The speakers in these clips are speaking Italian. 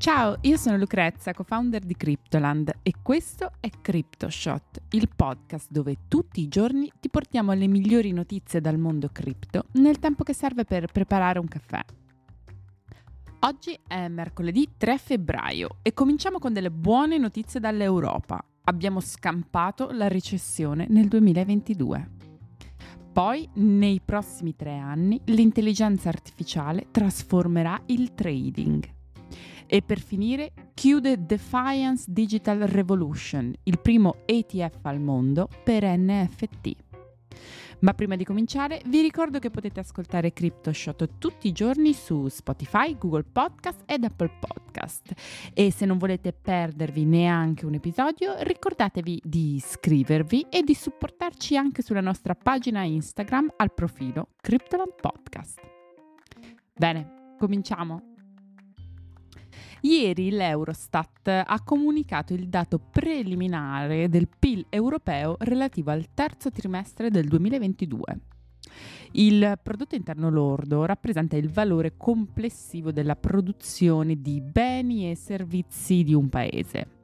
Ciao, io sono Lucrezia, co-founder di Cryptoland e questo è CryptoShot, il podcast dove tutti i giorni ti portiamo le migliori notizie dal mondo cripto nel tempo che serve per preparare un caffè. Oggi è mercoledì 3 febbraio e cominciamo con delle buone notizie dall'Europa. Abbiamo scampato la recessione nel 2022. Poi, nei prossimi tre anni, l'intelligenza artificiale trasformerà il trading. E per finire, chiude Defiance Digital Revolution, il primo ETF al mondo per NFT. Ma prima di cominciare vi ricordo che potete ascoltare CryptoShot tutti i giorni su Spotify, Google Podcast ed Apple Podcast. E se non volete perdervi neanche un episodio, ricordatevi di iscrivervi e di supportarci anche sulla nostra pagina Instagram al profilo Cryptoland Podcast. Bene, cominciamo. Ieri l'Eurostat ha comunicato il dato preliminare del PIL europeo relativo al terzo trimestre del 2022. Il prodotto interno lordo rappresenta il valore complessivo della produzione di beni e servizi di un paese.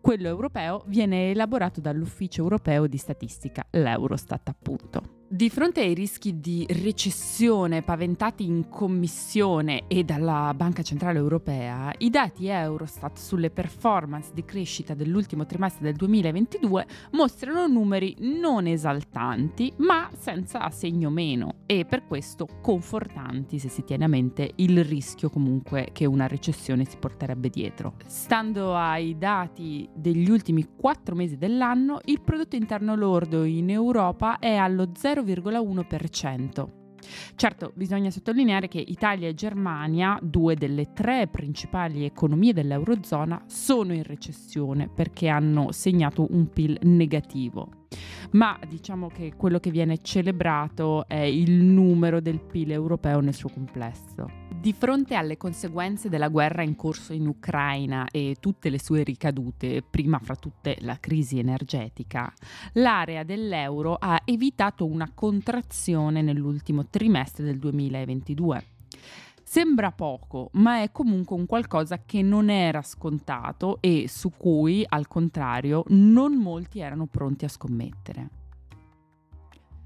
Quello europeo viene elaborato dall'Ufficio europeo di statistica, l'Eurostat appunto. Di fronte ai rischi di recessione paventati in Commissione e dalla Banca Centrale Europea, i dati Eurostat sulle performance di crescita dell'ultimo trimestre del 2022 mostrano numeri non esaltanti, ma senza segno meno e per questo confortanti se si tiene a mente il rischio comunque che una recessione si porterebbe dietro. Stando ai dati degli ultimi quattro mesi dell'anno, il prodotto interno lordo in Europa è allo 0 0,1%. Certo, bisogna sottolineare che Italia e Germania, due delle tre principali economie dell'Eurozona, sono in recessione perché hanno segnato un PIL negativo. Ma diciamo che quello che viene celebrato è il numero del PIL europeo nel suo complesso. Di fronte alle conseguenze della guerra in corso in Ucraina e tutte le sue ricadute, prima fra tutte la crisi energetica, l'area dell'euro ha evitato una contrazione nell'ultimo trimestre del 2022. Sembra poco, ma è comunque un qualcosa che non era scontato e su cui, al contrario, non molti erano pronti a scommettere.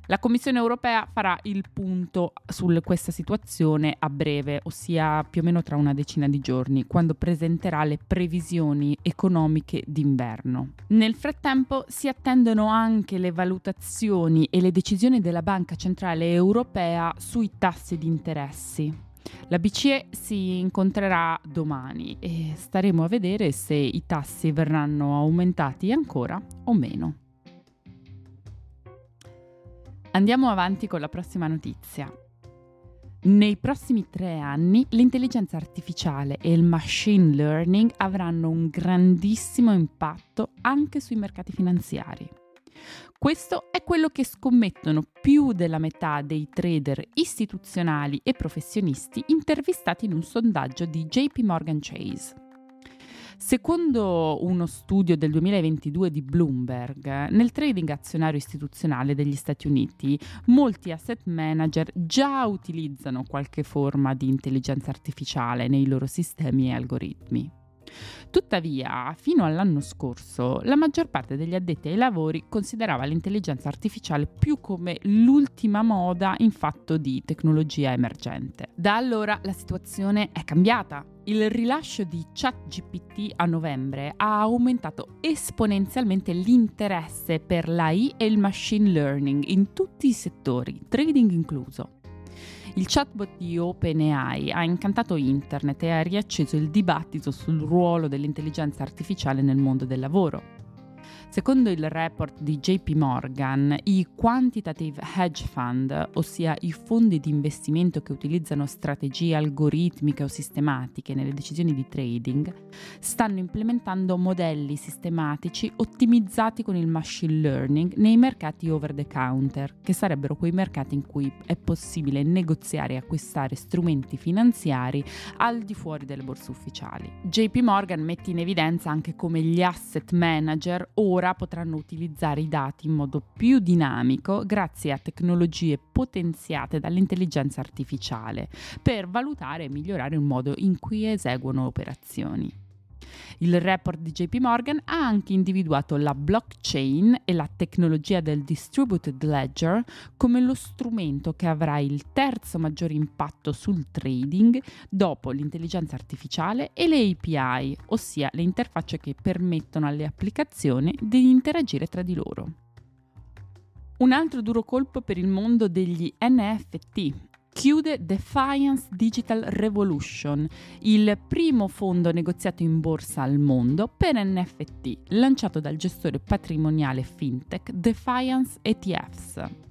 La Commissione europea farà il punto su questa situazione a breve, ossia più o meno tra una decina di giorni, quando presenterà le previsioni economiche d'inverno. Nel frattempo si attendono anche le valutazioni e le decisioni della Banca Centrale Europea sui tassi di interessi. La BCE si incontrerà domani e staremo a vedere se i tassi verranno aumentati ancora o meno. Andiamo avanti con la prossima notizia. Nei prossimi tre anni l'intelligenza artificiale e il machine learning avranno un grandissimo impatto anche sui mercati finanziari. Questo è quello che scommettono più della metà dei trader istituzionali e professionisti intervistati in un sondaggio di JP Morgan Chase. Secondo uno studio del 2022 di Bloomberg, nel trading azionario istituzionale degli Stati Uniti, molti asset manager già utilizzano qualche forma di intelligenza artificiale nei loro sistemi e algoritmi. Tuttavia, fino all'anno scorso, la maggior parte degli addetti ai lavori considerava l'intelligenza artificiale più come l'ultima moda in fatto di tecnologia emergente. Da allora la situazione è cambiata. Il rilascio di ChatGPT a novembre ha aumentato esponenzialmente l'interesse per l'AI e il machine learning in tutti i settori, trading incluso. Il chatbot di OpenAI ha incantato internet e ha riacceso il dibattito sul ruolo dell'intelligenza artificiale nel mondo del lavoro. Secondo il report di JP Morgan, i quantitative hedge fund, ossia i fondi di investimento che utilizzano strategie algoritmiche o sistematiche nelle decisioni di trading, stanno implementando modelli sistematici ottimizzati con il machine learning nei mercati over the counter, che sarebbero quei mercati in cui è possibile negoziare e acquistare strumenti finanziari al di fuori delle borse ufficiali. JP Morgan mette in evidenza anche come gli asset manager ora ora potranno utilizzare i dati in modo più dinamico grazie a tecnologie potenziate dall'intelligenza artificiale per valutare e migliorare il modo in cui eseguono operazioni. Il report di JP Morgan ha anche individuato la blockchain e la tecnologia del distributed ledger come lo strumento che avrà il terzo maggiore impatto sul trading dopo l'intelligenza artificiale e le API, ossia le interfacce che permettono alle applicazioni di interagire tra di loro. Un altro duro colpo per il mondo degli NFT, chiude Defiance Digital Revolution, il primo fondo negoziato in borsa al mondo per NFT, lanciato dal gestore patrimoniale fintech Defiance ETFs.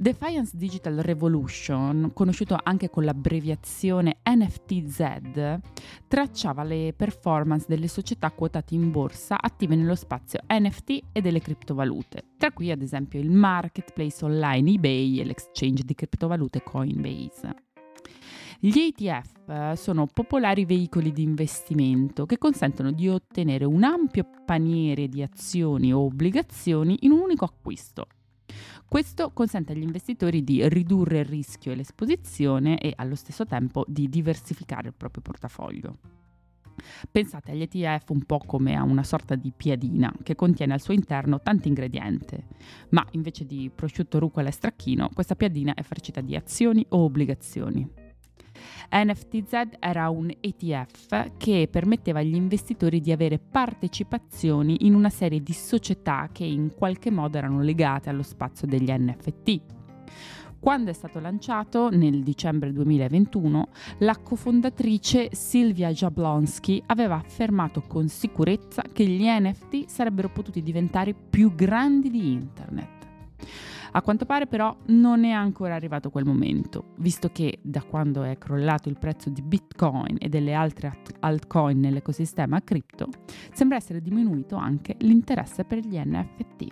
Defiance Digital Revolution, conosciuto anche con l'abbreviazione NFTZ, tracciava le performance delle società quotate in borsa attive nello spazio NFT e delle criptovalute, tra cui ad esempio il marketplace online eBay e l'exchange di criptovalute Coinbase. Gli ETF eh, sono popolari veicoli di investimento che consentono di ottenere un ampio paniere di azioni o obbligazioni in un unico acquisto questo consente agli investitori di ridurre il rischio e l'esposizione e allo stesso tempo di diversificare il proprio portafoglio. Pensate agli ETF un po' come a una sorta di piadina che contiene al suo interno tanti ingredienti, ma invece di prosciutto, rucola e stracchino, questa piadina è farcita di azioni o obbligazioni. NFTZ era un ETF che permetteva agli investitori di avere partecipazioni in una serie di società che in qualche modo erano legate allo spazio degli NFT. Quando è stato lanciato, nel dicembre 2021, la cofondatrice Silvia Jablonski aveva affermato con sicurezza che gli NFT sarebbero potuti diventare più grandi di Internet. A quanto pare però non è ancora arrivato quel momento, visto che da quando è crollato il prezzo di Bitcoin e delle altre altcoin nell'ecosistema cripto, sembra essere diminuito anche l'interesse per gli NFT.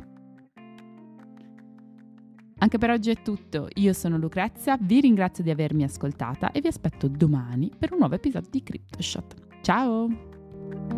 Anche per oggi è tutto, io sono Lucrezia, vi ringrazio di avermi ascoltata e vi aspetto domani per un nuovo episodio di CryptoShot. Ciao!